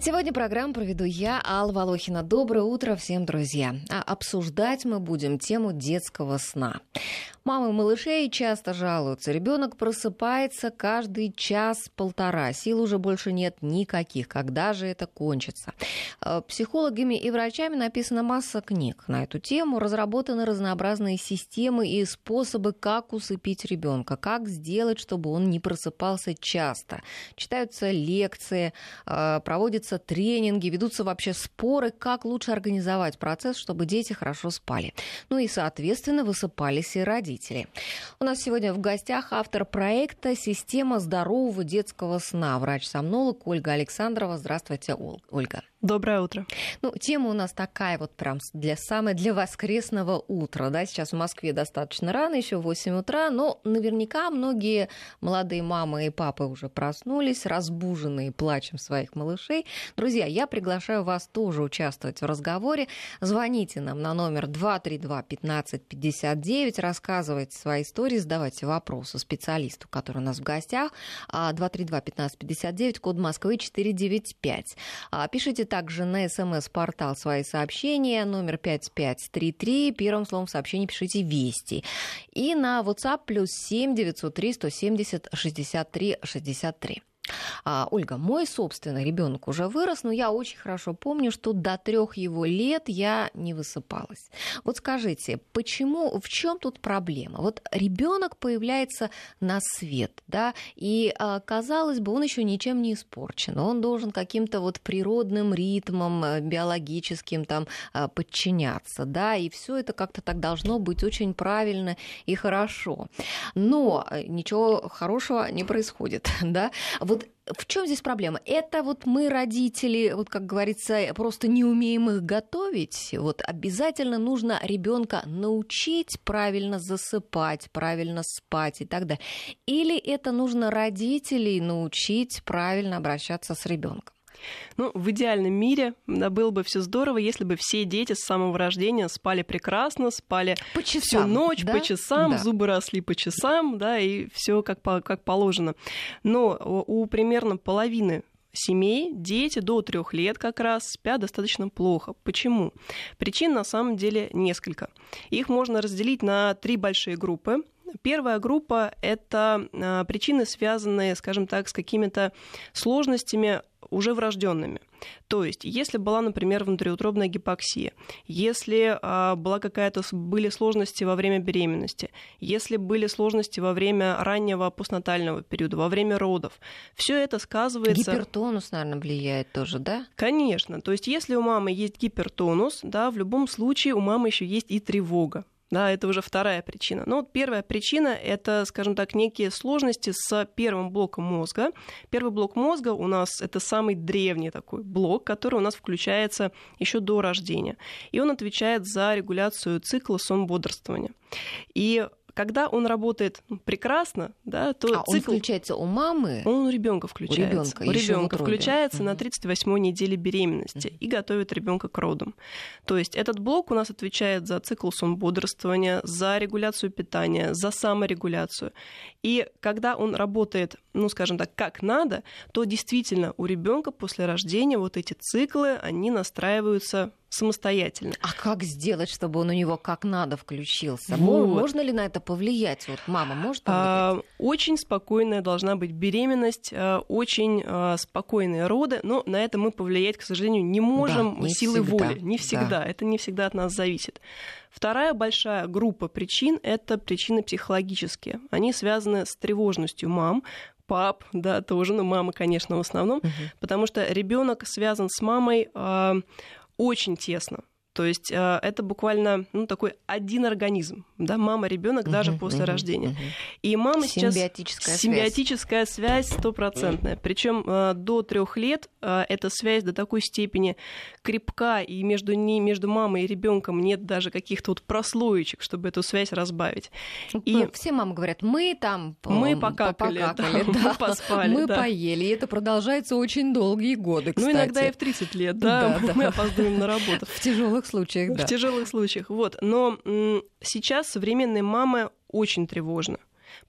Сегодня программу проведу я, Алла Волохина. Доброе утро всем, друзья. А обсуждать мы будем тему детского сна. Мамы малышей часто жалуются. Ребенок просыпается каждый час-полтора. Сил уже больше нет никаких. Когда же это кончится? Э, психологами и врачами написана масса книг на эту тему. Разработаны разнообразные системы и способы, как усыпить ребенка, как сделать, чтобы он не просыпался часто. Читаются лекции, э, проводятся тренинги, ведутся вообще споры, как лучше организовать процесс, чтобы дети хорошо спали. Ну и, соответственно, высыпались и родители. У нас сегодня в гостях автор проекта «Система здорового детского сна», врач-сомнолог Ольга Александрова. Здравствуйте, Ольга. Доброе утро. Ну, тема у нас такая вот прям для самой для воскресного утра. Да? Сейчас в Москве достаточно рано, еще 8 утра, но наверняка многие молодые мамы и папы уже проснулись, разбуженные плачем своих малышей. Друзья, я приглашаю вас тоже участвовать в разговоре. Звоните нам на номер 232 15 59, рассказывайте свои истории, задавайте вопросы специалисту, который у нас в гостях. 232 15 59, код Москвы 495. А, пишите также на смс-портал свои сообщения, номер 5533, первым словом в сообщении пишите «Вести». И на WhatsApp плюс 7 903 170 63 63. А, Ольга, мой собственный ребенок уже вырос, но я очень хорошо помню, что до трех его лет я не высыпалась. Вот скажите, почему, в чем тут проблема? Вот ребенок появляется на свет, да, и а, казалось бы, он еще ничем не испорчен, он должен каким-то вот природным ритмам э, биологическим там а, подчиняться, да, и все это как-то так должно быть очень правильно и хорошо. Но э, ничего хорошего не происходит, да. Вот в чем здесь проблема? Это вот мы, родители, вот как говорится, просто не умеем их готовить. Вот обязательно нужно ребенка научить правильно засыпать, правильно спать и так далее. Или это нужно родителей научить правильно обращаться с ребенком? Ну, в идеальном мире да, было бы все здорово, если бы все дети с самого рождения спали прекрасно, спали по часам, всю ночь да? по часам, да. зубы росли по часам, да, и все как, по, как положено. Но у примерно половины семей дети до трех лет как раз спят достаточно плохо. Почему? Причин на самом деле несколько. Их можно разделить на три большие группы. Первая группа — это а, причины, связанные, скажем так, с какими-то сложностями уже врожденными. То есть, если была, например, внутриутробная гипоксия, если а, была какая-то были сложности во время беременности, если были сложности во время раннего постнатального периода, во время родов, все это сказывается. Гипертонус, наверное, влияет тоже, да? Конечно. То есть, если у мамы есть гипертонус, да, в любом случае у мамы еще есть и тревога. Да, это уже вторая причина. Но вот первая причина — это, скажем так, некие сложности с первым блоком мозга. Первый блок мозга у нас — это самый древний такой блок, который у нас включается еще до рождения. И он отвечает за регуляцию цикла сон-бодрствования. И когда он работает прекрасно, да, то а цикл... он включается у мамы? Он у ребенка включается. У ребенка включается угу. на 38-й неделе беременности угу. и готовит ребенка к родам. То есть этот блок у нас отвечает за цикл сон бодрствования, за регуляцию питания, за саморегуляцию. И когда он работает, ну, скажем так, как надо, то действительно у ребенка после рождения вот эти циклы, они настраиваются самостоятельно. А как сделать, чтобы он у него как надо включился? Вот. Можно ли на это повлиять? Вот мама может повлиять? А, очень спокойная должна быть беременность, а, очень а, спокойные роды, но на это мы повлиять, к сожалению, не можем да, не силой всегда. воли. Не всегда. Да. Это не всегда от нас зависит. Вторая большая группа причин – это причины психологические. Они связаны с тревожностью мам, пап, да, тоже, но мамы, конечно, в основном, угу. потому что ребенок связан с мамой очень тесно. То есть э, это буквально ну, такой один организм, да, мама, ребенок uh даже после uh рождения. uh И мама сейчас симбиотическая симбиотическая связь стопроцентная. Причем э, до трех лет э, эта связь до такой степени крепка, и между ней, между мамой и ребенком нет даже каких-то вот прослоечек, чтобы эту связь разбавить. И ну, все мамы говорят, мы там мы покакали, покакали да, да, мы поспали, мы да. поели, и это продолжается очень долгие годы. Кстати. Ну иногда и в 30 лет, да, да мы да. опаздываем на работу. В тяжелых случаях, да. В тяжелых случаях, вот. Но сейчас современные мамы очень тревожны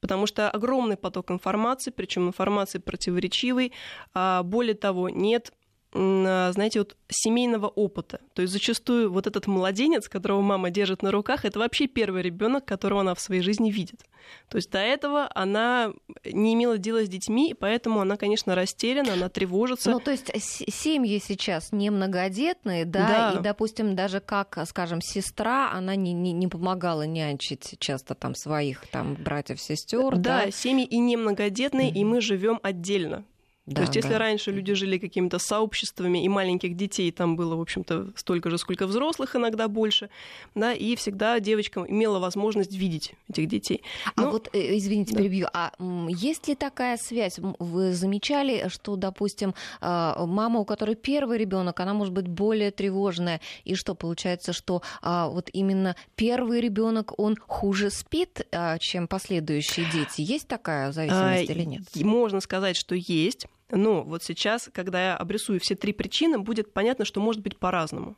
потому что огромный поток информации, причем информации противоречивой. А более того, нет знаете, вот семейного опыта. То есть зачастую вот этот младенец, которого мама держит на руках, это вообще первый ребенок, которого она в своей жизни видит. То есть до этого она не имела дела с детьми, поэтому она, конечно, растеряна, она тревожится. Ну, то есть семьи сейчас не многодетные, да, да. и, допустим, даже как, скажем, сестра, она не, не, не помогала нянчить часто там своих там братьев, сестер. Да, да, семьи и не многодетные, mm-hmm. и мы живем отдельно. Да, То есть, если да. раньше люди жили какими-то сообществами, и маленьких детей там было, в общем-то, столько же, сколько взрослых, иногда больше, да, и всегда девочка имела возможность видеть этих детей. А Но... вот, э, извините, да. перебью, а есть ли такая связь? Вы замечали, что, допустим, а, мама, у которой первый ребенок, она может быть более тревожная, и что получается, что а, вот именно первый ребенок он хуже спит, а, чем последующие дети? Есть такая зависимость а, или нет? Можно сказать, что есть. Но вот сейчас, когда я обрисую все три причины, будет понятно, что может быть по-разному.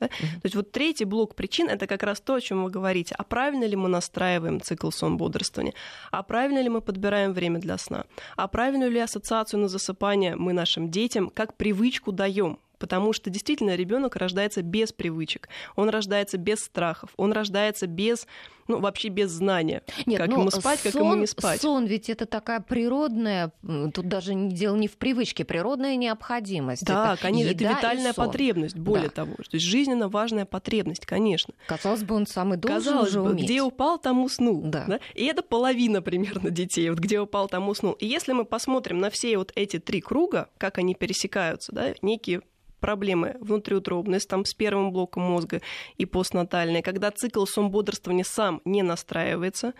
Да? Mm-hmm. То есть вот третий блок причин это как раз то, о чем вы говорите. А правильно ли мы настраиваем цикл сон-бодрствования? А правильно ли мы подбираем время для сна? А правильную ли ассоциацию на засыпание мы нашим детям как привычку даем? Потому что действительно ребенок рождается без привычек, он рождается без страхов, он рождается без, ну, вообще без знания, Нет, как ну, ему спать, сон, как ему не спать. Сон ведь это такая природная, тут даже дело не в привычке, природная необходимость. Да, это конечно, это витальная потребность, более да. того, то есть жизненно важная потребность, конечно. Казалось бы, он самый должен Казалось уже бы, уметь. где упал, там уснул. Да. Да? И это половина примерно детей, вот где упал, там уснул. И если мы посмотрим на все вот эти три круга, как они пересекаются, да, некие проблемы внутриутробные, там с первым блоком мозга и постнатальные, когда цикл сон бодрствования сам не настраивается,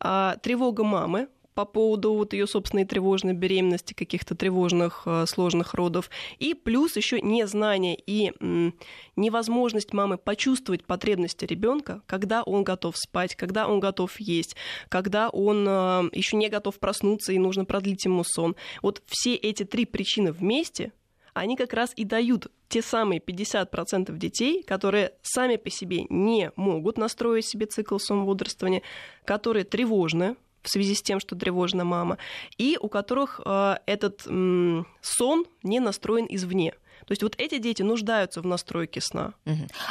а, тревога мамы, по поводу вот ее собственной тревожной беременности, каких-то тревожных э, сложных родов. И плюс еще незнание и невозможность мамы почувствовать потребности ребенка, когда он готов спать, когда он готов есть, когда он э, еще не готов проснуться и нужно продлить ему сон. Вот все эти три причины вместе они как раз и дают те самые 50% детей, которые сами по себе не могут настроить себе цикл сон-бодрствования, которые тревожны, в связи с тем, что тревожна мама, и у которых э, этот э, сон не настроен извне. То есть вот эти дети нуждаются в настройке сна.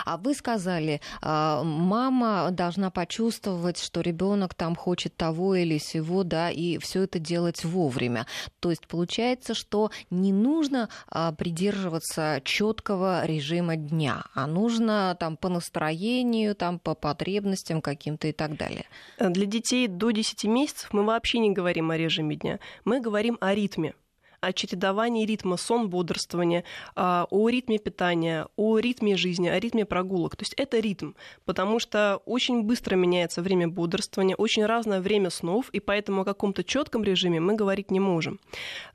А вы сказали, а, мама должна почувствовать, что ребенок там хочет того или сего, да, и все это делать вовремя. То есть получается, что не нужно а, придерживаться четкого режима дня, а нужно там по настроению, там по потребностям каким-то и так далее. Для детей до 10 месяцев мы вообще не говорим о режиме дня, мы говорим о ритме о чередовании ритма сон-бодрствования, а, о ритме питания, о ритме жизни, о ритме прогулок. То есть это ритм, потому что очень быстро меняется время бодрствования, очень разное время снов, и поэтому о каком-то четком режиме мы говорить не можем.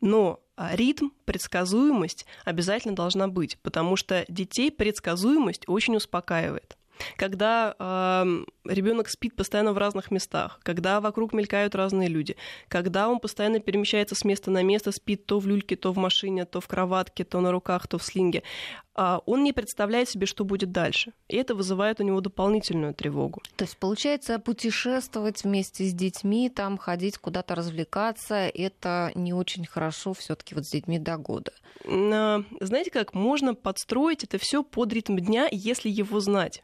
Но а, ритм, предсказуемость обязательно должна быть, потому что детей предсказуемость очень успокаивает когда э, ребенок спит постоянно в разных местах, когда вокруг мелькают разные люди, когда он постоянно перемещается с места на место, спит то в люльке, то в машине, то в кроватке, то на руках, то в слинге, э, он не представляет себе, что будет дальше. И это вызывает у него дополнительную тревогу. То есть, получается, путешествовать вместе с детьми, там ходить куда-то развлекаться, это не очень хорошо все-таки вот с детьми до года. Э, знаете как, можно подстроить это все под ритм дня, если его знать.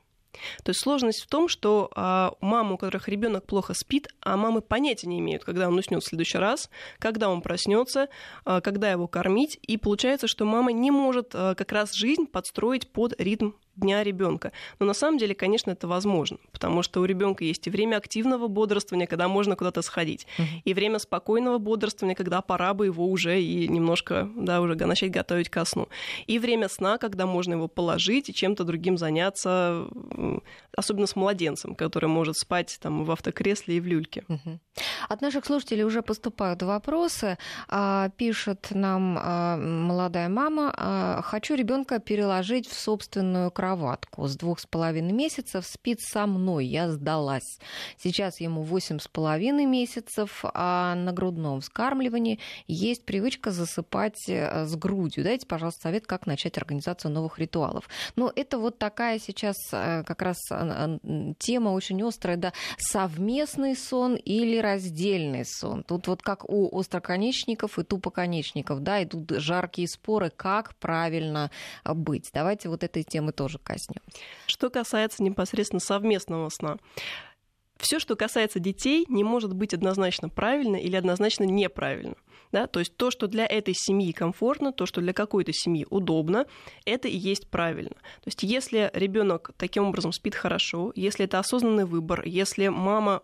То есть сложность в том, что а, мамы, у которых ребенок плохо спит, а мамы понятия не имеют, когда он уснет в следующий раз, когда он проснется, а, когда его кормить, и получается, что мама не может а, как раз жизнь подстроить под ритм дня ребенка. Но на самом деле, конечно, это возможно, потому что у ребенка есть и время активного бодрствования, когда можно куда-то сходить, и время спокойного бодрствования, когда пора бы его уже и немножко, да, уже начать готовить ко сну, и время сна, когда можно его положить и чем-то другим заняться, особенно с младенцем, который может спать там в автокресле и в люльке. От наших слушателей уже поступают вопросы. А, пишет нам а, молодая мама: «А, хочу ребенка переложить в собственную кроватку. С двух с половиной месяцев спит со мной, я сдалась. Сейчас ему восемь с половиной месяцев, а на грудном вскармливании есть привычка засыпать э, с грудью. Дайте, пожалуйста, совет, как начать организацию новых ритуалов. Но это вот такая сейчас э, как раз э, тема очень острая, да, совместный сон или раздельный сон. Тут вот как у остроконечников и тупоконечников, да, идут жаркие споры, как правильно быть. Давайте вот этой темы тоже коснемся. Что касается непосредственно совместного сна, все, что касается детей, не может быть однозначно правильно или однозначно неправильно. Да? То есть то, что для этой семьи комфортно, то, что для какой-то семьи удобно, это и есть правильно. То есть если ребенок таким образом спит хорошо, если это осознанный выбор, если мама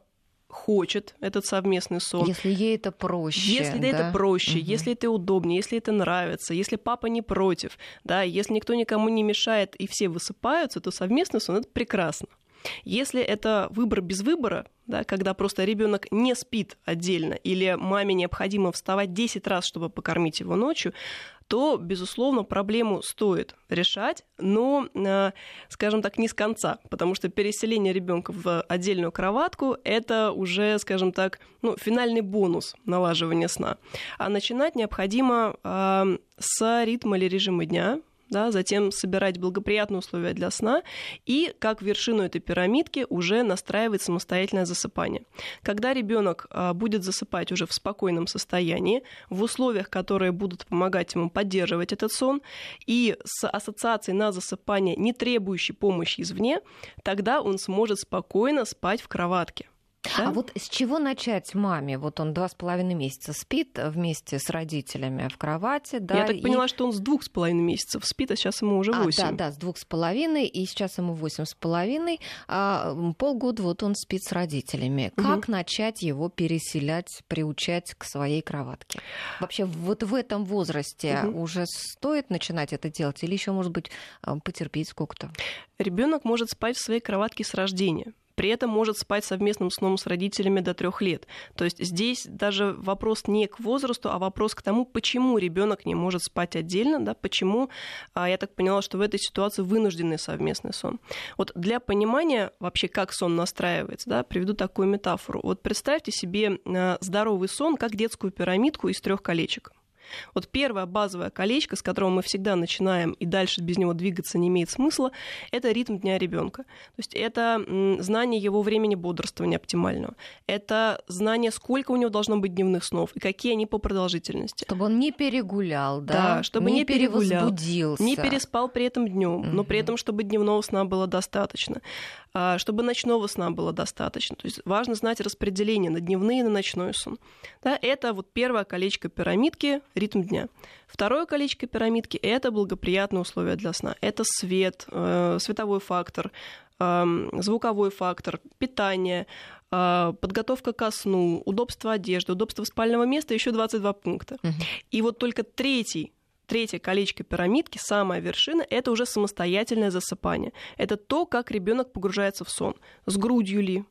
хочет этот совместный сон. Если ей это проще. Если да? это проще, угу. если это удобнее, если это нравится, если папа не против, да, если никто никому не мешает и все высыпаются, то совместный сон это прекрасно. Если это выбор без выбора, да, когда просто ребенок не спит отдельно или маме необходимо вставать 10 раз, чтобы покормить его ночью, то, безусловно, проблему стоит решать, но, э, скажем так, не с конца, потому что переселение ребенка в отдельную кроватку – это уже, скажем так, ну, финальный бонус налаживания сна. А начинать необходимо э, с ритма или режима дня, да, затем собирать благоприятные условия для сна и как вершину этой пирамидки уже настраивать самостоятельное засыпание. Когда ребенок а, будет засыпать уже в спокойном состоянии, в условиях, которые будут помогать ему поддерживать этот сон, и с ассоциацией на засыпание, не требующей помощи извне, тогда он сможет спокойно спать в кроватке. Да? А вот с чего начать маме? Вот он два с половиной месяца спит вместе с родителями в кровати. Да, Я так и... поняла, что он с двух с половиной месяцев спит, а сейчас ему уже восемь. А, да, да, с двух с половиной, и сейчас ему восемь с половиной. А полгода вот он спит с родителями. Угу. Как начать его переселять, приучать к своей кроватке? Вообще вот в этом возрасте угу. уже стоит начинать это делать или еще, может быть, потерпеть сколько-то? Ребенок может спать в своей кроватке с рождения при этом может спать совместным сном с родителями до трех лет. То есть здесь даже вопрос не к возрасту, а вопрос к тому, почему ребенок не может спать отдельно, да, почему, а, я так поняла, что в этой ситуации вынужденный совместный сон. Вот для понимания вообще, как сон настраивается, да, приведу такую метафору. Вот представьте себе а, здоровый сон как детскую пирамидку из трех колечек. Вот первое базовое колечко, с которого мы всегда начинаем, и дальше без него двигаться не имеет смысла, это ритм дня ребенка. То есть это знание его времени бодрствования оптимального. Это знание, сколько у него должно быть дневных снов и какие они по продолжительности. Чтобы он не перегулял, да? Да, чтобы не, не перегулял, не переспал при этом днем, угу. но при этом, чтобы дневного сна было достаточно. А, чтобы ночного сна было достаточно. То есть важно знать распределение на дневные и на ночной сон. Да, это вот первое колечко пирамидки, ритм дня. Второе колечко пирамидки – это благоприятные условия для сна. Это свет, э, световой фактор, э, звуковой фактор, питание, э, подготовка ко сну, удобство одежды, удобство спального места, еще 22 пункта. Угу. И вот только третий Третье колечко пирамидки, самая вершина, это уже самостоятельное засыпание. Это то, как ребенок погружается в сон. С грудью ли,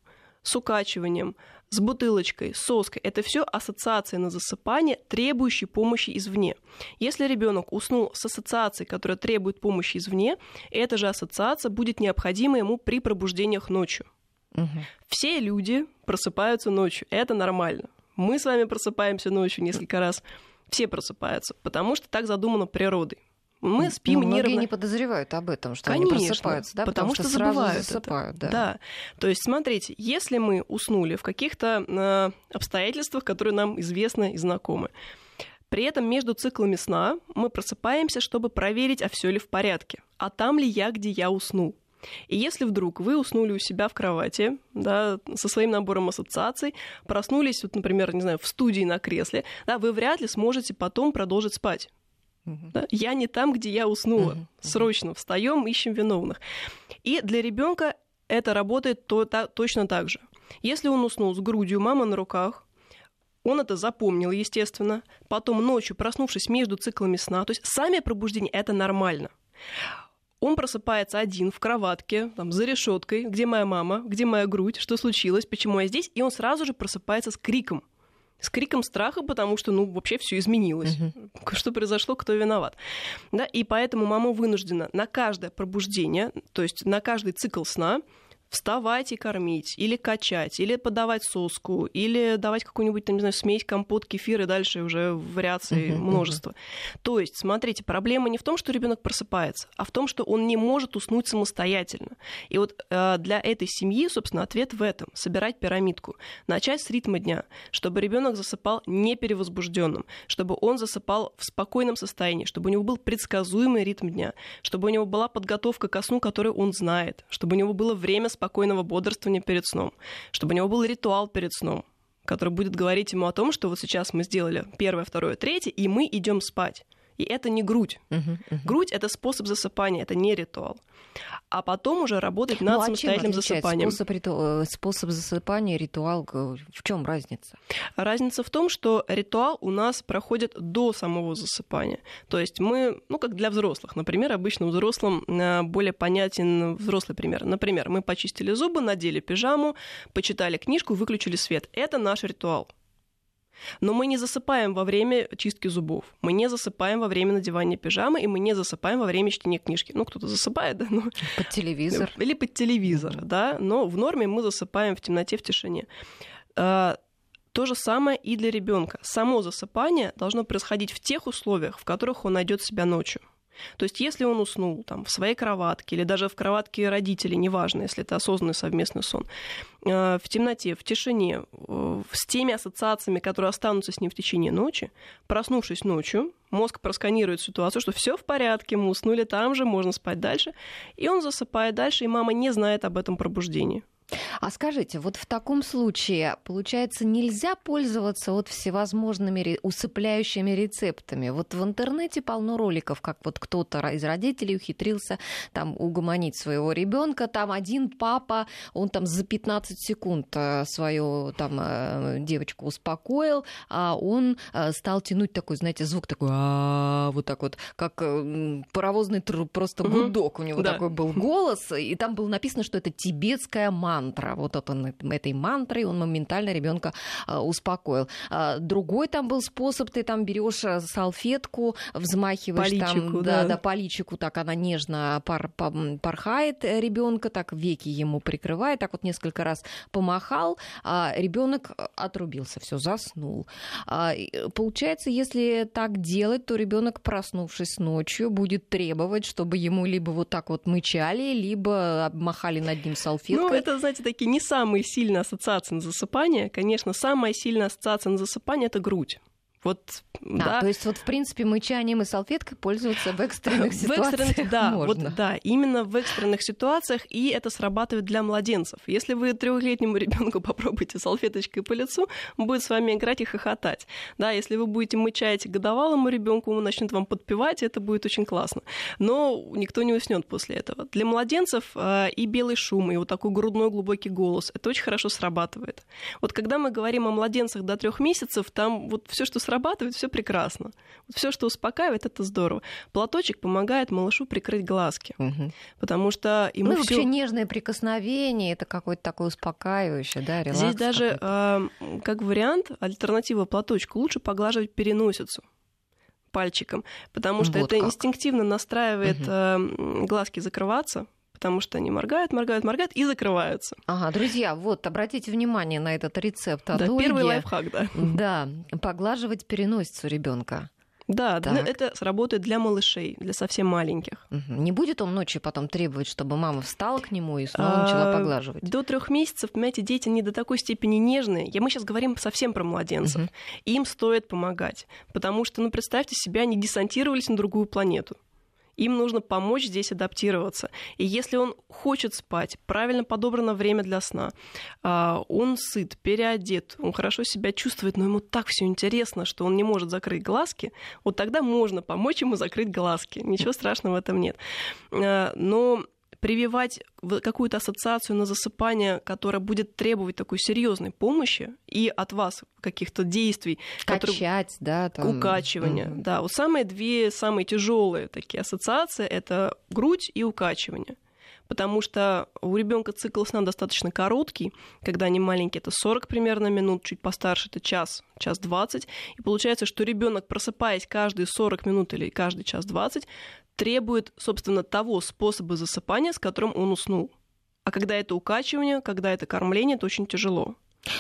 с укачиванием, с бутылочкой, с соской. Это все ассоциации на засыпание, требующие помощи извне. Если ребенок уснул с ассоциацией, которая требует помощи извне, эта же ассоциация будет необходима ему при пробуждениях ночью. Угу. Все люди просыпаются ночью, это нормально. Мы с вами просыпаемся ночью несколько раз все просыпаются, потому что так задумано природой. Мы спим ну, нервно. не подозревают об этом, что Конечно, они просыпаются, да, потому, потому что, что забывают засыпают, это. Да. да. То есть, смотрите, если мы уснули в каких-то э, обстоятельствах, которые нам известны и знакомы, при этом между циклами сна мы просыпаемся, чтобы проверить, а все ли в порядке, а там ли я, где я уснул. И если вдруг вы уснули у себя в кровати, да, со своим набором ассоциаций, проснулись, вот, например, не знаю, в студии на кресле, да, вы вряд ли сможете потом продолжить спать. Да? Я не там, где я уснула. Uh-huh. Срочно встаем, ищем виновных. И для ребенка это работает то, то, точно так же. Если он уснул с грудью мамы на руках, он это запомнил, естественно. Потом ночью, проснувшись между циклами сна, то есть сами пробуждения это нормально. Он просыпается один в кроватке, там, за решеткой, где моя мама, где моя грудь, что случилось, почему я здесь, и он сразу же просыпается с криком. С криком страха, потому что, ну, вообще все изменилось. Uh-huh. Что произошло, кто виноват. Да, и поэтому мама вынуждена на каждое пробуждение, то есть на каждый цикл сна, вставать и кормить, или качать, или подавать соску, или давать какую-нибудь, там, не знаю, смесь, компот, кефир, и дальше уже вариаций uh-huh, множество. Uh-huh. То есть, смотрите, проблема не в том, что ребенок просыпается, а в том, что он не может уснуть самостоятельно. И вот э, для этой семьи, собственно, ответ в этом. Собирать пирамидку. Начать с ритма дня, чтобы ребенок засыпал не перевозбужденным, чтобы он засыпал в спокойном состоянии, чтобы у него был предсказуемый ритм дня, чтобы у него была подготовка ко сну, который он знает, чтобы у него было время спокойного бодрствования перед сном, чтобы у него был ритуал перед сном, который будет говорить ему о том, что вот сейчас мы сделали первое, второе, третье, и мы идем спать. И это не грудь. Uh-huh, uh-huh. Грудь это способ засыпания, это не ритуал а потом уже работать над ну, а самостоятельным засыпанием. Способ, риту... способ засыпания, ритуал, в чем разница? Разница в том, что ритуал у нас проходит до самого засыпания. То есть мы, ну как для взрослых, например, обычно взрослым э, более понятен взрослый пример. Например, мы почистили зубы, надели пижаму, почитали книжку, выключили свет. Это наш ритуал. Но мы не засыпаем во время чистки зубов, мы не засыпаем во время надевания пижамы, и мы не засыпаем во время чтения книжки. Ну, кто-то засыпает, да? Но... Под телевизор. Или под телевизор, да, но в норме мы засыпаем в темноте, в тишине. А, то же самое и для ребенка. Само засыпание должно происходить в тех условиях, в которых он найдет себя ночью. То есть если он уснул там, в своей кроватке или даже в кроватке родителей, неважно, если это осознанный совместный сон, э, в темноте, в тишине, э, с теми ассоциациями, которые останутся с ним в течение ночи, проснувшись ночью, мозг просканирует ситуацию, что все в порядке, мы уснули там же, можно спать дальше, и он засыпает дальше, и мама не знает об этом пробуждении. А скажите, вот в таком случае, получается, нельзя пользоваться вот всевозможными усыпляющими рецептами? Вот в интернете полно роликов, как вот кто-то из родителей ухитрился там угомонить своего ребенка, там один папа, он там за 15 секунд э, свою там э, девочку успокоил, а он э, стал тянуть такой, знаете, звук такой, вот так вот, как паровозный просто гудок, у него такой был голос, и там было написано, что это тибетская мама мантра. Вот это, этой мантрой он моментально ребенка а, успокоил. А, другой там был способ, ты там берешь а, салфетку, взмахиваешь по там, да, да. да, по личику, так она нежно пар, порхает ребенка, так веки ему прикрывает, так вот несколько раз помахал, а ребенок отрубился, все заснул. Получается, если так делать, то ребенок, проснувшись ночью, будет требовать, чтобы ему либо вот так вот мычали, либо махали над ним салфеткой. Ну, это знаете, такие не самые сильные ассоциации на засыпание. Конечно, самая сильная ассоциация на засыпание — это грудь. Вот, а, да. То есть вот, в принципе, мычанием и салфеткой пользоваться в экстренных ситуациях в экстренных, да, можно. Вот, да, именно в экстренных ситуациях, и это срабатывает для младенцев. Если вы трехлетнему ребенку попробуете салфеточкой по лицу, он будет с вами играть и хохотать. Да, если вы будете мычать годовалому ребенку, он начнет вам подпевать, это будет очень классно. Но никто не уснет после этого. Для младенцев э, и белый шум, и вот такой грудной глубокий голос, это очень хорошо срабатывает. Вот когда мы говорим о младенцах до трех месяцев, там вот все, что срабатывает, срабатывает, все прекрасно. Вот все, что успокаивает, это здорово. Платочек помогает малышу прикрыть глазки, угу. потому что ему ну, всё... вообще нежное прикосновение, это какое-то такое успокаивающее, да, релакс Здесь даже э, как вариант альтернатива платочку лучше поглаживать переносицу пальчиком, потому что вот это как. инстинктивно настраивает угу. э, глазки закрываться, потому что они моргают, моргают, моргают и закрываются. Ага, друзья, вот, обратите внимание на этот рецепт от Да, Ольги. первый лайфхак, да. Да, поглаживать переносицу ребенка. Да, так. это сработает для малышей, для совсем маленьких. Не будет он ночью потом требовать, чтобы мама встала к нему и снова начала а, поглаживать? До трех месяцев, понимаете, дети не до такой степени нежные. Я, мы сейчас говорим совсем про младенцев. Угу. Им стоит помогать, потому что, ну, представьте себе, они десантировались на другую планету. Им нужно помочь здесь адаптироваться. И если он хочет спать, правильно подобрано время для сна, а, он сыт, переодет, он хорошо себя чувствует, но ему так все интересно, что он не может закрыть глазки, вот тогда можно помочь ему закрыть глазки. Ничего страшного в этом нет. А, но прививать какую-то ассоциацию на засыпание, которая будет требовать такой серьезной помощи и от вас каких-то действий. Качать, которые... да, там... Укачивание, mm-hmm. да. Вот самые две самые тяжелые такие ассоциации — это грудь и укачивание. потому что у ребенка цикл сна достаточно короткий, когда они маленькие, это 40 примерно минут, чуть постарше это час, час 20, и получается, что ребенок, просыпаясь каждые 40 минут или каждый час 20, требует, собственно, того способа засыпания, с которым он уснул. А когда это укачивание, когда это кормление, это очень тяжело.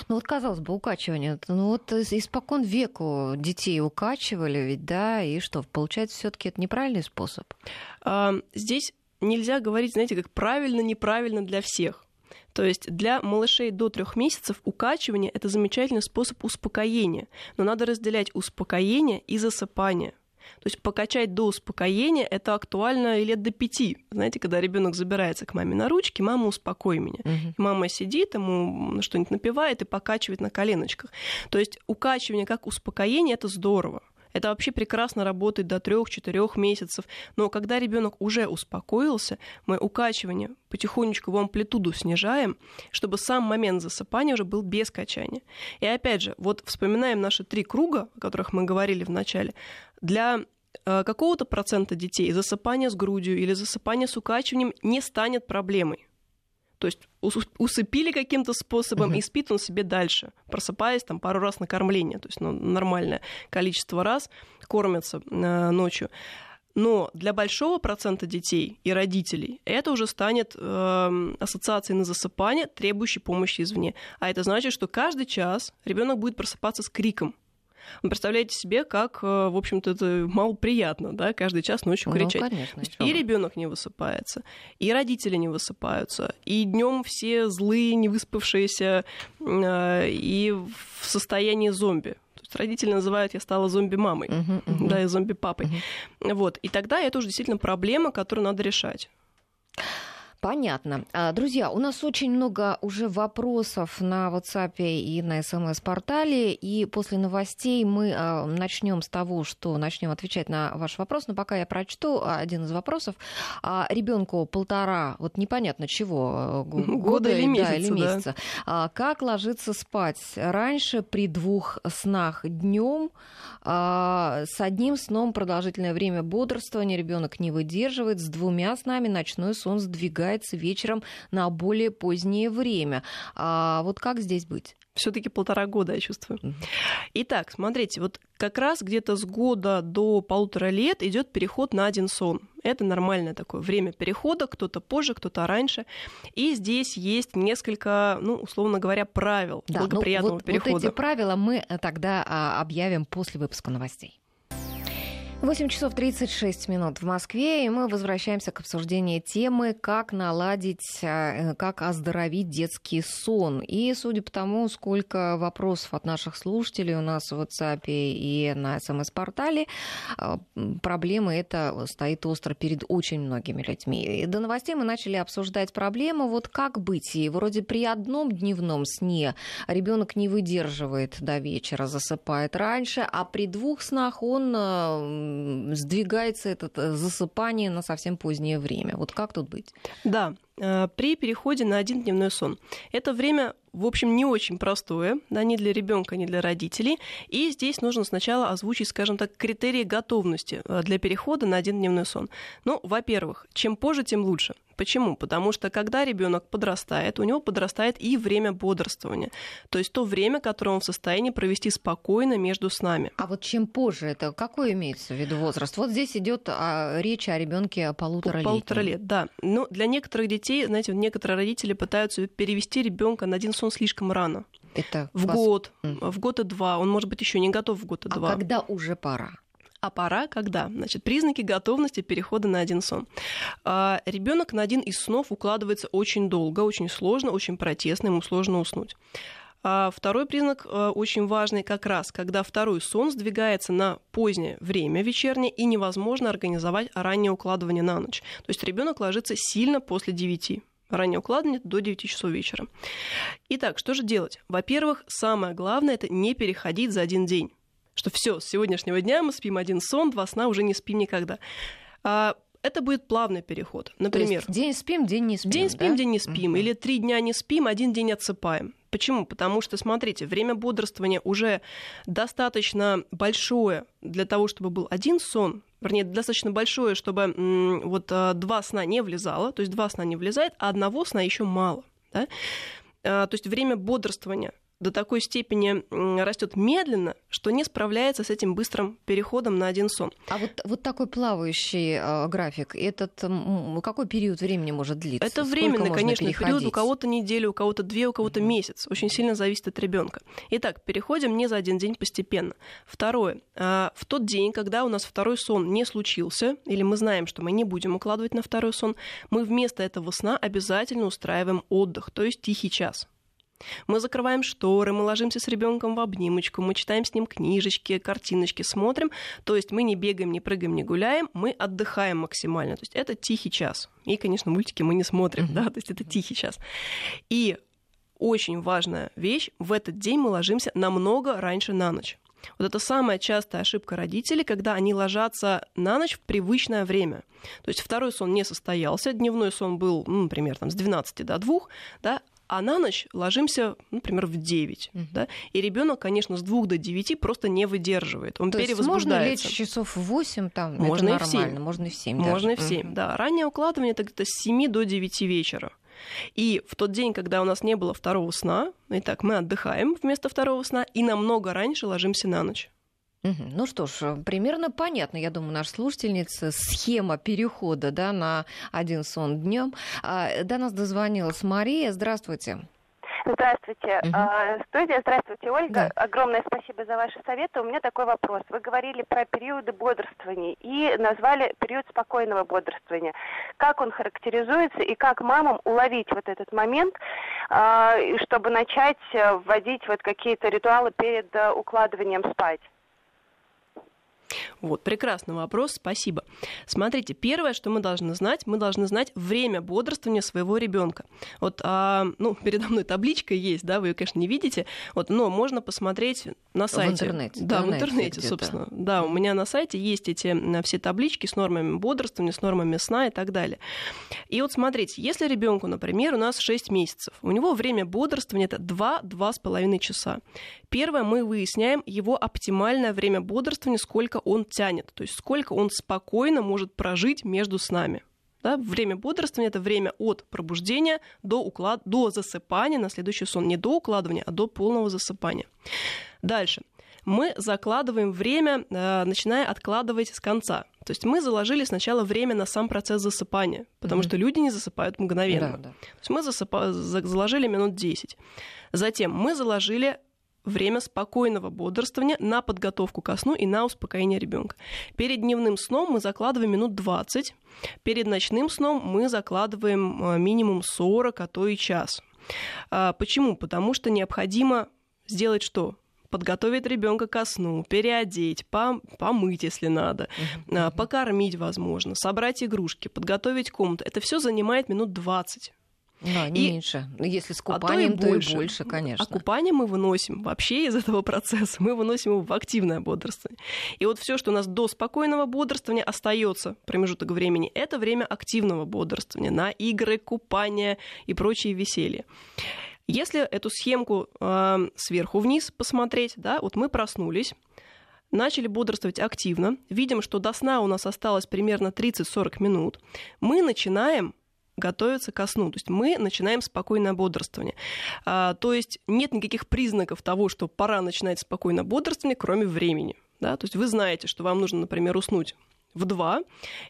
Ну вот, казалось бы, укачивание. Ну вот испокон веку детей укачивали ведь, да, и что, получается, все таки это неправильный способ? А, здесь нельзя говорить, знаете, как правильно, неправильно для всех. То есть для малышей до трех месяцев укачивание это замечательный способ успокоения. Но надо разделять успокоение и засыпание. То есть покачать до успокоения это актуально и лет до пяти. Знаете, когда ребенок забирается к маме на ручки, мама успокой меня. Угу. Мама сидит, ему что-нибудь напевает и покачивает на коленочках. То есть укачивание как успокоение это здорово. Это вообще прекрасно работает до 3-4 месяцев. Но когда ребенок уже успокоился, мы укачивание потихонечку в амплитуду снижаем, чтобы сам момент засыпания уже был без качания. И опять же, вот вспоминаем наши три круга, о которых мы говорили в начале. Для э, какого-то процента детей засыпание с грудью или засыпание с укачиванием не станет проблемой. То есть усыпили каким-то способом, uh-huh. и спит он себе дальше, просыпаясь там пару раз на кормление, то есть ну, нормальное количество раз кормятся э, ночью. Но для большого процента детей и родителей это уже станет э, ассоциацией на засыпание, требующей помощи извне. А это значит, что каждый час ребенок будет просыпаться с криком. Вы представляете себе, как, э, в общем-то, это мало приятно, да, каждый час ночью ну, кричать. Конечно, и ребенок не высыпается, и родители не высыпаются, и днем все злые, не выспавшиеся, э, и в состоянии зомби. То есть родители называют «я стала зомби-мамой», uh-huh, uh-huh. да, и зомби-папой. Uh-huh. Вот. И тогда это уже действительно проблема, которую надо решать. Понятно. А, друзья, у нас очень много уже вопросов на WhatsApp и на смс-портале, и после новостей мы а, начнем с того, что начнем отвечать на ваш вопрос, но пока я прочту один из вопросов. А, Ребенку полтора, вот непонятно чего, года, года или месяца. Да, или месяца. Да. Как ложиться спать? Раньше при двух снах днем с одним сном продолжительное время бодрствования ребенок не выдерживает, с двумя снами ночной сон сдвигается передвигается вечером на более позднее время. А вот как здесь быть? все-таки полтора года, я чувствую. Итак, смотрите, вот как раз где-то с года до полутора лет идет переход на один сон. Это нормальное такое время перехода, кто-то позже, кто-то раньше. И здесь есть несколько, ну, условно говоря, правил да, ну благоприятного ну, вот, перехода. Вот эти правила мы тогда а, объявим после выпуска новостей. 8 часов 36 минут в Москве, и мы возвращаемся к обсуждению темы, как наладить, э, как оздоровить детский сон. И судя по тому, сколько вопросов от наших слушателей у нас в WhatsApp и на СМС-портале, э, проблема эта стоит остро перед очень многими людьми. И до новостей мы начали обсуждать проблему, вот как быть. И вроде при одном дневном сне ребенок не выдерживает до вечера, засыпает раньше, а при двух снах он э, сдвигается это э, засыпание на совсем позднее время. Вот как тут быть? Да, э, при переходе на один дневной сон. Это время в общем, не очень простое, да, ни для ребенка, ни для родителей. И здесь нужно сначала озвучить, скажем так, критерии готовности э, для перехода на один дневной сон. Ну, во-первых, чем позже, тем лучше. Почему? Потому что когда ребенок подрастает, у него подрастает и время бодрствования. То есть то время, которое он в состоянии провести спокойно между снами. А вот чем позже это какой имеется в виду возраст? Вот здесь идет а, речь о ребенке полутора лет. Полутора лет, да. Но для некоторых детей, знаете, некоторые родители пытаются перевести ребенка на один сон слишком рано. Это в вас... год, в год и два. Он может быть еще не готов в год и а два. Когда уже пора? А пора когда? Значит, признаки готовности перехода на один сон. А, ребенок на один из снов укладывается очень долго, очень сложно, очень протестно, ему сложно уснуть. А второй признак а, очень важный как раз, когда второй сон сдвигается на позднее время вечернее и невозможно организовать раннее укладывание на ночь. То есть ребенок ложится сильно после 9 раннее укладывание до 9 часов вечера. Итак, что же делать? Во-первых, самое главное это не переходить за один день что все, с сегодняшнего дня мы спим один сон, два сна уже не спим никогда. А, это будет плавный переход. Например, То есть день спим, день не спим. День спим, да? день не спим. Угу. Или три дня не спим, один день отсыпаем. Почему? Потому что, смотрите, время бодрствования уже достаточно большое для того, чтобы был один сон, вернее, достаточно большое, чтобы вот а, два сна не влезало, то есть два сна не влезает, а одного сна еще мало. Да? А, то есть время бодрствования до такой степени растет медленно, что не справляется с этим быстрым переходом на один сон. А вот, вот такой плавающий э, график, этот какой период времени может длиться? Это временный, конечно, переходить? период. У кого-то неделю, у кого-то две, у кого-то mm-hmm. месяц. Очень сильно зависит от ребенка. Итак, переходим не за один день постепенно. Второе. Э, в тот день, когда у нас второй сон не случился, или мы знаем, что мы не будем укладывать на второй сон, мы вместо этого сна обязательно устраиваем отдых, то есть тихий час. Мы закрываем шторы, мы ложимся с ребенком в обнимочку, мы читаем с ним книжечки, картиночки, смотрим. То есть мы не бегаем, не прыгаем, не гуляем, мы отдыхаем максимально. То есть это тихий час. И, конечно, мультики мы не смотрим, mm-hmm. да, то есть это тихий час. И очень важная вещь, в этот день мы ложимся намного раньше на ночь. Вот это самая частая ошибка родителей, когда они ложатся на ночь в привычное время. То есть второй сон не состоялся, дневной сон был, ну, например, там, с 12 до 2, да, а на ночь ложимся, например, в 9. Угу. Да? И ребенок, конечно, с 2 до 9 просто не выдерживает. Он То перевозбуждается. Есть можно лечь часов в 8, там, можно это и в 7. можно и в 7. Можно даже. и в 7, угу. да. Раннее укладывание это где-то с 7 до 9 вечера. И в тот день, когда у нас не было второго сна, итак, мы отдыхаем вместо второго сна и намного раньше ложимся на ночь. Ну что ж, примерно понятно, я думаю, наша слушательница, схема перехода да, на один сон днем. А, до нас дозвонилась Мария. Здравствуйте. Здравствуйте. Угу. Студия, здравствуйте, Ольга. Да. Огромное спасибо за ваши советы. У меня такой вопрос. Вы говорили про периоды бодрствования и назвали период спокойного бодрствования. Как он характеризуется и как мамам уловить вот этот момент, а, чтобы начать э, вводить вот какие-то ритуалы перед э, укладыванием спать? Вот, прекрасный вопрос, спасибо. Смотрите, первое, что мы должны знать, мы должны знать время бодрствования своего ребенка. Вот, а, ну, передо мной табличка есть, да, вы ее, конечно, не видите, вот, но можно посмотреть на сайте. В интернете. Да, в интернете, собственно. Да, у меня на сайте есть эти все таблички с нормами бодрствования, с нормами сна и так далее. И вот смотрите, если ребенку, например, у нас 6 месяцев, у него время бодрствования это 2-2,5 часа. Первое, мы выясняем его оптимальное время бодрствования, сколько он тянет, то есть сколько он спокойно может прожить между снами. Да, время бодрствования – это время от пробуждения до, уклад... до засыпания на следующий сон. Не до укладывания, а до полного засыпания. Дальше. Мы закладываем время, э, начиная откладывать с конца. То есть мы заложили сначала время на сам процесс засыпания, потому mm-hmm. что люди не засыпают мгновенно. Да, да. То есть мы засыпа... заложили минут 10. Затем мы заложили время спокойного бодрствования на подготовку ко сну и на успокоение ребенка. Перед дневным сном мы закладываем минут 20, перед ночным сном мы закладываем э, минимум 40, а то и час. А, почему? Потому что необходимо сделать что? подготовить ребенка ко сну, переодеть, помыть, если надо, uh-huh. покормить, возможно, собрать игрушки, подготовить комнату. Это все занимает минут 20. Да, не и, меньше. Ну, если с купанием, а то, и, то больше. и больше, конечно. А купание мы выносим вообще из этого процесса, мы выносим его в активное бодрствование. И вот все, что у нас до спокойного бодрствования остается промежуток времени, это время активного бодрствования на игры, купание и прочие веселья. Если эту схемку э, сверху вниз посмотреть, да, вот мы проснулись, начали бодрствовать активно, видим, что до сна у нас осталось примерно 30-40 минут, мы начинаем готовиться ко сну. То есть мы начинаем спокойное бодрствование. А, то есть нет никаких признаков того, что пора начинать спокойное бодрствование, кроме времени. Да? То есть вы знаете, что вам нужно, например, уснуть в 2,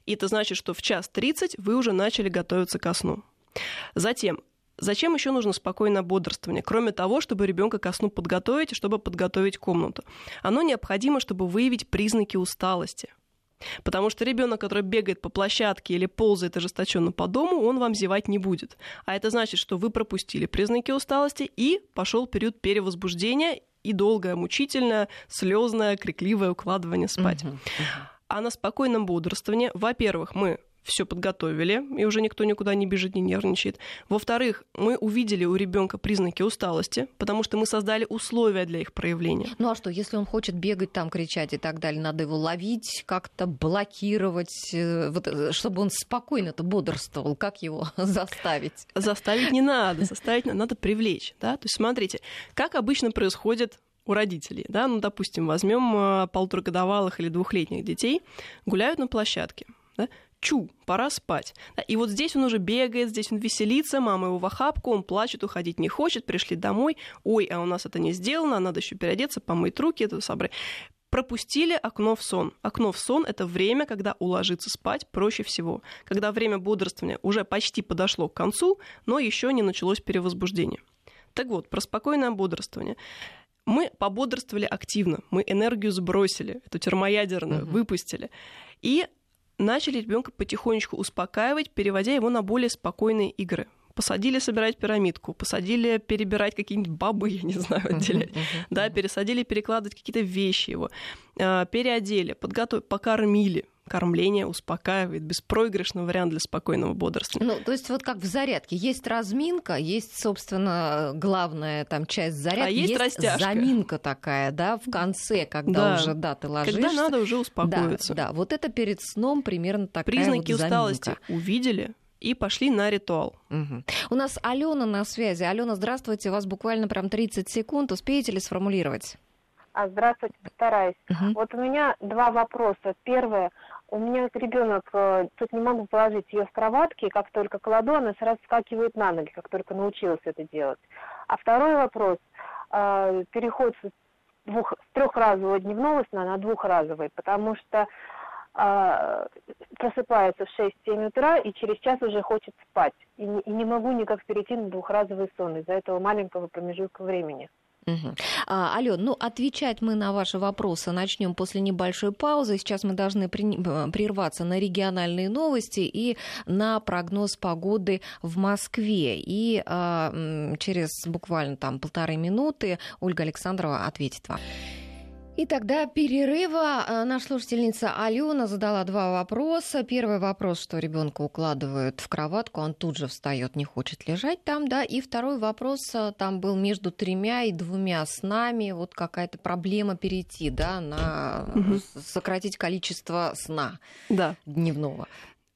и это значит, что в час 30 вы уже начали готовиться ко сну. Затем, Зачем еще нужно спокойное бодрствование, кроме того, чтобы ребенка ко сну подготовить, чтобы подготовить комнату? Оно необходимо, чтобы выявить признаки усталости. Потому что ребенок, который бегает по площадке или ползает ожесточенно по дому, он вам зевать не будет. А это значит, что вы пропустили признаки усталости и пошел период перевозбуждения и долгое, мучительное, слезное, крикливое укладывание спать. Uh-huh, uh-huh. А на спокойном бодрствовании, во-первых, мы все подготовили, и уже никто никуда не бежит, не нервничает. Во-вторых, мы увидели у ребенка признаки усталости, потому что мы создали условия для их проявления. Ну а что, если он хочет бегать там, кричать и так далее, надо его ловить, как-то блокировать, э, вот, э, чтобы он спокойно-то бодрствовал, как его заставить? Заставить не надо, заставить надо привлечь. Да? То есть смотрите, как обычно происходит у родителей, да, ну, допустим, возьмем э, полуторагодовалых или двухлетних детей, гуляют на площадке, да, чу, пора спать. И вот здесь он уже бегает, здесь он веселится, мама его в охапку, он плачет, уходить не хочет, пришли домой, ой, а у нас это не сделано, надо еще переодеться, помыть руки, это собрать пропустили окно в сон. Окно в сон — это время, когда уложиться спать проще всего. Когда время бодрствования уже почти подошло к концу, но еще не началось перевозбуждение. Так вот, про спокойное бодрствование. Мы пободрствовали активно, мы энергию сбросили, эту термоядерную, угу. выпустили. И начали ребенка потихонечку успокаивать, переводя его на более спокойные игры посадили собирать пирамидку, посадили перебирать какие-нибудь бабы, я не знаю, отделять, да, пересадили перекладывать какие-то вещи его, а, переодели, подготовили, покормили, кормление успокаивает, беспроигрышный вариант для спокойного бодрствования. Ну, то есть вот как в зарядке, есть разминка, есть, собственно, главная там часть зарядки, а есть, есть растяжка. заминка такая, да, в конце, когда да. уже, да, ты ложишься. Когда надо уже успокоиться. Да, да, вот это перед сном примерно такая Признаки вот усталости увидели, и пошли на ритуал. Угу. У нас Алена на связи. Алена, здравствуйте. У вас буквально прям 30 секунд. Успеете ли сформулировать? А, здравствуйте, постараюсь. Угу. Вот у меня два вопроса. Первое. У меня ребенок, э, тут не могу положить ее в кроватке, как только кладу, она сразу скакивает на ноги, как только научилась это делать. А второй вопрос. Э, переход с, двух, с трехразового дневного сна на двухразовый, потому что а, просыпается в 6-7 утра и через час уже хочет спать. И и не могу никак перейти на двухразовый сон из-за этого маленького промежутка времени. Угу. А, Ален, ну отвечать мы на ваши вопросы начнем после небольшой паузы. Сейчас мы должны при... прерваться на региональные новости и на прогноз погоды в Москве. И а, через буквально там полторы минуты Ольга Александрова ответит вам. И тогда перерыва. А, наша слушательница Алена задала два вопроса. Первый вопрос, что ребенка укладывают в кроватку, он тут же встает, не хочет лежать там, да. И второй вопрос, а, там был между тремя и двумя снами, вот какая-то проблема перейти, да, на угу. сократить количество сна да. дневного.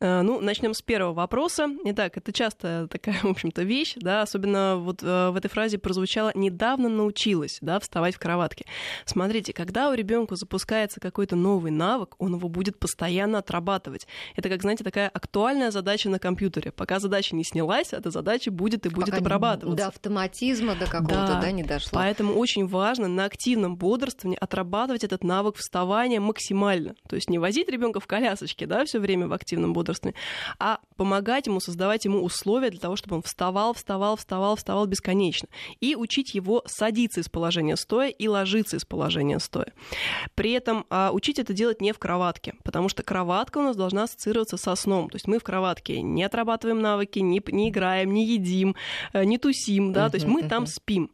Э, ну, начнем с первого вопроса. Итак, это часто такая, в общем-то, вещь, да, особенно вот э, в этой фразе прозвучало «недавно научилась», да, вставать в кроватке. Смотрите, когда у ребенка запускается какой-то новый навык, он его будет постоянно отрабатывать. Это, как, знаете, такая актуальная задача на компьютере. Пока задача не снялась, эта задача будет и будет Пока обрабатываться. До автоматизма, до какого-то, да, да, не дошло. Поэтому очень важно на активном бодрствовании отрабатывать этот навык вставания максимально. То есть не возить ребенка в колясочке, да, все время в активном бодрствовании, возрастными, а помогать ему, создавать ему условия для того, чтобы он вставал, вставал, вставал, вставал бесконечно. И учить его садиться из положения стоя и ложиться из положения стоя. При этом а, учить это делать не в кроватке, потому что кроватка у нас должна ассоциироваться со сном. То есть мы в кроватке не отрабатываем навыки, не, не играем, не едим, э, не тусим, да, то есть мы там спим.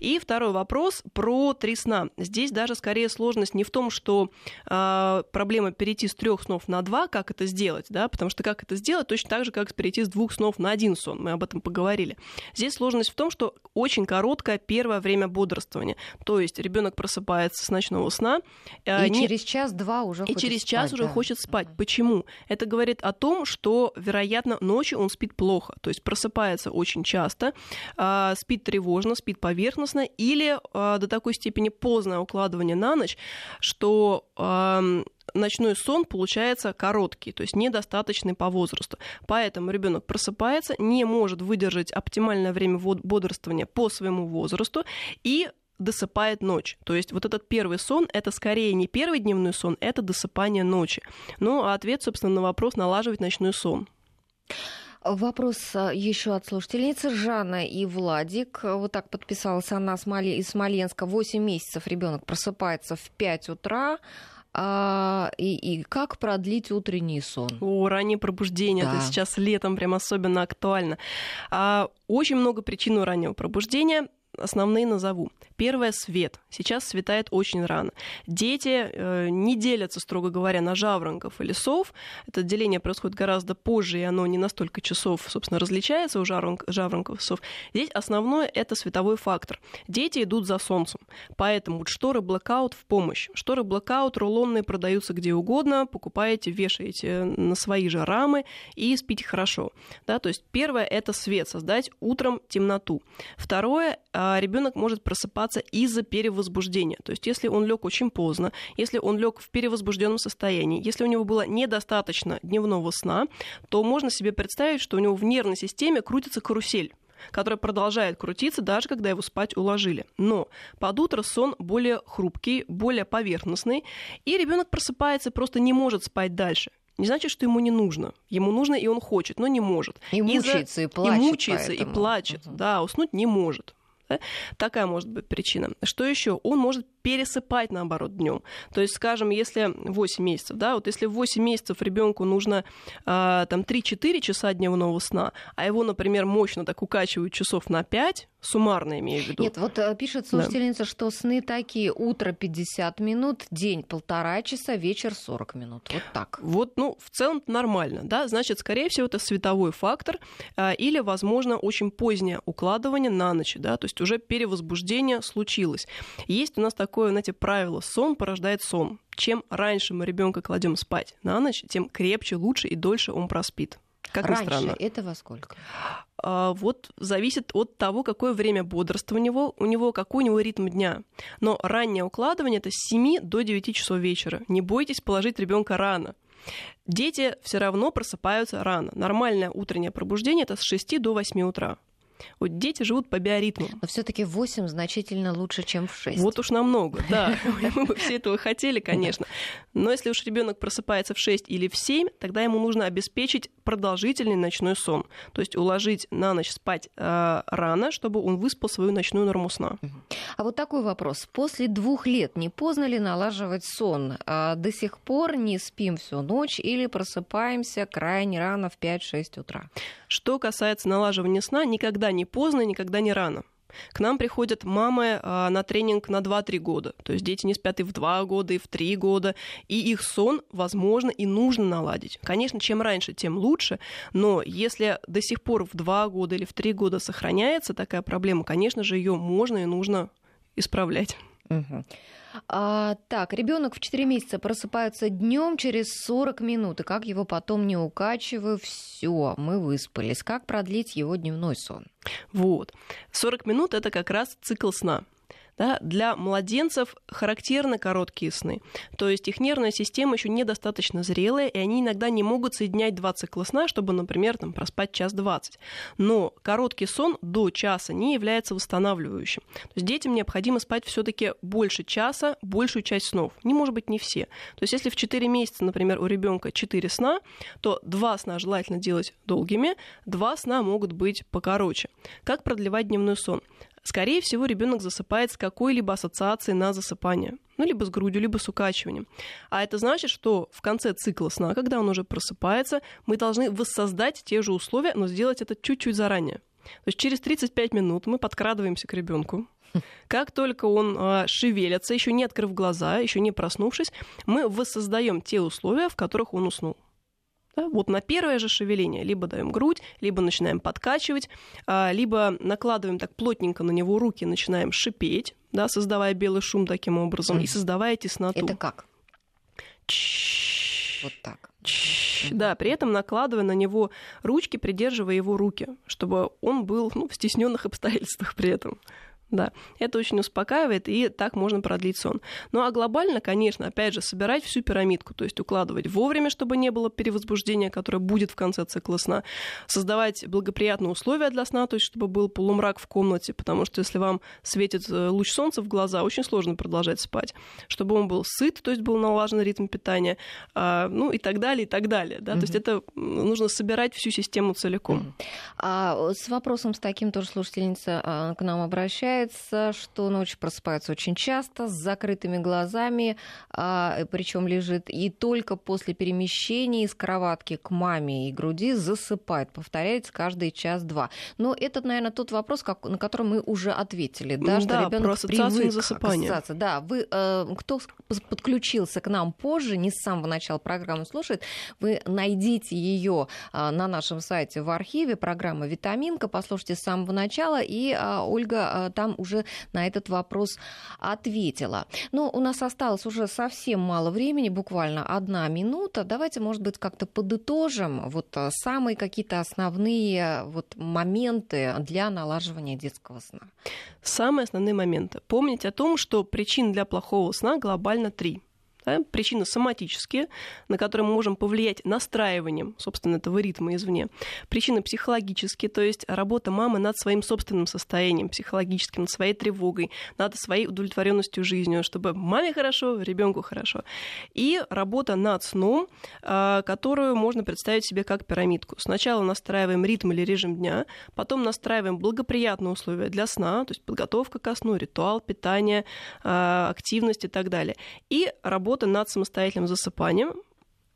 И второй вопрос про три сна. Здесь даже скорее сложность не в том, что э, проблема перейти с трех снов на два, как это сделать, да, потому что как это сделать, точно так же, как перейти с двух снов на один сон. Мы об этом поговорили. Здесь сложность в том, что очень короткое первое время бодрствования. То есть ребенок просыпается с ночного сна. Э, и не... через час-два уже И через спать, час да. уже хочет спать. Почему? Это говорит о том, что, вероятно, ночью он спит плохо. То есть просыпается очень часто, э, спит тревожно, спит по поверхностно или э, до такой степени поздное укладывание на ночь, что э, ночной сон получается короткий, то есть недостаточный по возрасту. Поэтому ребенок просыпается, не может выдержать оптимальное время бодрствования по своему возрасту и досыпает ночь. То есть вот этот первый сон, это скорее не первый дневной сон, это досыпание ночи. Ну, а ответ, собственно, на вопрос налаживать ночной сон. Вопрос а, еще от слушательницы. Жанна и Владик. Вот так подписалась она из Смоленска. 8 месяцев ребенок просыпается в 5 утра. А, и, и как продлить утренний сон? О, раннее пробуждение. Да. Это сейчас летом прям особенно актуально. А, очень много причин у раннего пробуждения основные назову. Первое — свет. Сейчас светает очень рано. Дети э, не делятся, строго говоря, на жаворонков или сов. Это деление происходит гораздо позже, и оно не на столько часов, собственно, различается у жаворонк, жаворонков и сов. Здесь основное — это световой фактор. Дети идут за солнцем, поэтому шторы blackout в помощь. Шторы blackout рулонные продаются где угодно, покупаете, вешаете на свои же рамы и спите хорошо. Да, то есть первое — это свет, создать утром темноту. Второе — а, ребенок может просыпаться из-за перевозбуждения. То есть, если он лег очень поздно, если он лег в перевозбужденном состоянии, если у него было недостаточно дневного сна, то можно себе представить, что у него в нервной системе крутится карусель которая продолжает крутиться, даже когда его спать уложили. Но под утро сон более хрупкий, более поверхностный, и ребенок просыпается и просто не может спать дальше не значит, что ему не нужно. Ему нужно, и он хочет, но не может. И мучается, и плачет. И мучается, поэтому. и плачет. Угу. Да, уснуть не может. Да? Такая может быть причина. Что еще? Он может пересыпать, наоборот, днем. То есть, скажем, если 8 месяцев, да, вот если в 8 месяцев ребенку нужно э, там 3-4 часа дневного сна, а его, например, мощно так укачивают часов на 5, суммарно имею в виду. Нет, вот э, пишет слушательница, да. что сны такие, утро 50 минут, день полтора часа, вечер 40 минут. Вот так. Вот, ну, в целом нормально, да, значит, скорее всего, это световой фактор э, или, возможно, очень позднее укладывание на ночь, да, то есть уже перевозбуждение случилось. Есть у нас такой такое, знаете, правило. Сон порождает сон. Чем раньше мы ребенка кладем спать на ночь, тем крепче, лучше и дольше он проспит. Как Раньше ни странно. это во сколько? А, вот зависит от того, какое время бодрства у него, у него какой у него ритм дня. Но раннее укладывание это с 7 до 9 часов вечера. Не бойтесь положить ребенка рано. Дети все равно просыпаются рано. Нормальное утреннее пробуждение это с 6 до 8 утра. Вот дети живут по биоритму. Но все-таки 8 значительно лучше, чем в 6. Вот уж намного, да. Мы бы все этого хотели, конечно. Но если уж ребенок просыпается в 6 или в 7, тогда ему нужно обеспечить продолжительный ночной сон. То есть уложить на ночь спать э, рано, чтобы он выспал свою ночную норму сна. А вот такой вопрос. После двух лет не поздно ли налаживать сон? А до сих пор не спим всю ночь или просыпаемся крайне рано в 5-6 утра? Что касается налаживания сна, никогда не поздно, никогда не рано. К нам приходят мамы а, на тренинг на 2-3 года. То есть дети не спят и в 2 года, и в 3 года. И их сон, возможно, и нужно наладить. Конечно, чем раньше, тем лучше. Но если до сих пор в 2 года или в 3 года сохраняется такая проблема, конечно же, ее можно и нужно исправлять. Угу. А, так, ребенок в 4 месяца просыпается днем через 40 минут, и как его потом не укачиваю, все, мы выспались. Как продлить его дневной сон? Вот. 40 минут это как раз цикл сна. Да, для младенцев характерны короткие сны. То есть их нервная система еще недостаточно зрелая, и они иногда не могут соединять два цикла сна, чтобы, например, там, проспать час двадцать. Но короткий сон до часа не является восстанавливающим. То есть детям необходимо спать все-таки больше часа, большую часть снов. Не может быть не все. То есть если в 4 месяца, например, у ребенка 4 сна, то 2 сна желательно делать долгими, 2 сна могут быть покороче. Как продлевать дневной сон? Скорее всего, ребенок засыпает с какой-либо ассоциацией на засыпание. Ну, либо с грудью, либо с укачиванием. А это значит, что в конце цикла сна, когда он уже просыпается, мы должны воссоздать те же условия, но сделать это чуть-чуть заранее. То есть через 35 минут мы подкрадываемся к ребенку. Как только он э, шевелится, еще не открыв глаза, еще не проснувшись, мы воссоздаем те условия, в которых он уснул. Да, вот на первое же шевеление либо даем грудь, либо начинаем подкачивать, а, либо накладываем так плотненько на него руки, начинаем шипеть, да, создавая белый шум таким образом, и создавая тесноту. Это как? Вот так. Да, при этом накладывая на него ручки, придерживая его руки, чтобы он был ну, в стесненных обстоятельствах при этом. Да, это очень успокаивает, и так можно продлить сон. Ну а глобально, конечно, опять же, собирать всю пирамидку, то есть укладывать вовремя, чтобы не было перевозбуждения, которое будет в конце цикла сна, создавать благоприятные условия для сна, то есть чтобы был полумрак в комнате, потому что если вам светит э, луч солнца в глаза, очень сложно продолжать спать, чтобы он был сыт, то есть был налажен ритм питания, а, ну и так далее, и так далее. Да? Mm-hmm. То есть это нужно собирать всю систему целиком. Mm-hmm. А с вопросом с таким тоже слушательница а, к нам обращается Получается, что ночью просыпается очень часто, с закрытыми глазами, а, причем лежит, и только после перемещения из кроватки к маме и груди засыпает. Повторяется каждый час-два. Но это, наверное, тот вопрос, как, на который мы уже ответили, да, что да, ребенок привык засыпания. к ассоциации. Да, вы, э, кто подключился к нам позже, не с самого начала программы слушает, вы найдите ее э, на нашем сайте в архиве, программа «Витаминка», послушайте с самого начала, и э, Ольга там там уже на этот вопрос ответила. Но у нас осталось уже совсем мало времени, буквально одна минута. Давайте, может быть, как-то подытожим вот э, самые какие-то основные вот моменты для налаживания детского сна. Самые основные моменты. Помнить о том, что причин для плохого сна глобально три. Да? Причины соматические, на которые мы можем повлиять настраиванием, собственно, этого ритма извне. Причины психологические, то есть работа мамы над своим собственным состоянием психологическим, над своей тревогой, над своей удовлетворенностью жизнью, чтобы маме хорошо, ребенку хорошо. И работа над сном, а, которую можно представить себе как пирамидку. Сначала настраиваем ритм или режим дня, потом настраиваем благоприятные условия для сна, то есть подготовка ко сну, ритуал питания, а, активность и так далее. И работа работа над самостоятельным засыпанием,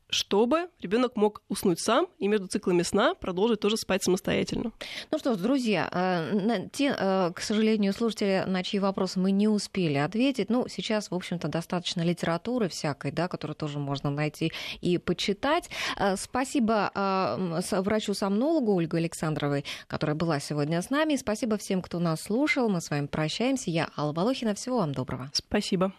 чтобы ребенок мог уснуть сам и между циклами сна продолжить тоже спать самостоятельно. Ну что ж, друзья, э, те, э, к сожалению, слушатели, на чьи вопросы мы не успели ответить, ну, сейчас, в общем-то, достаточно литературы всякой, да, которую тоже можно найти и почитать. Э, спасибо врачу-сомнологу Ольге Александровой, которая была сегодня с нами. Спасибо всем, кто нас слушал. Мы с вами прощаемся. Я Алла Волохина. Всего вам доброго. Спасибо.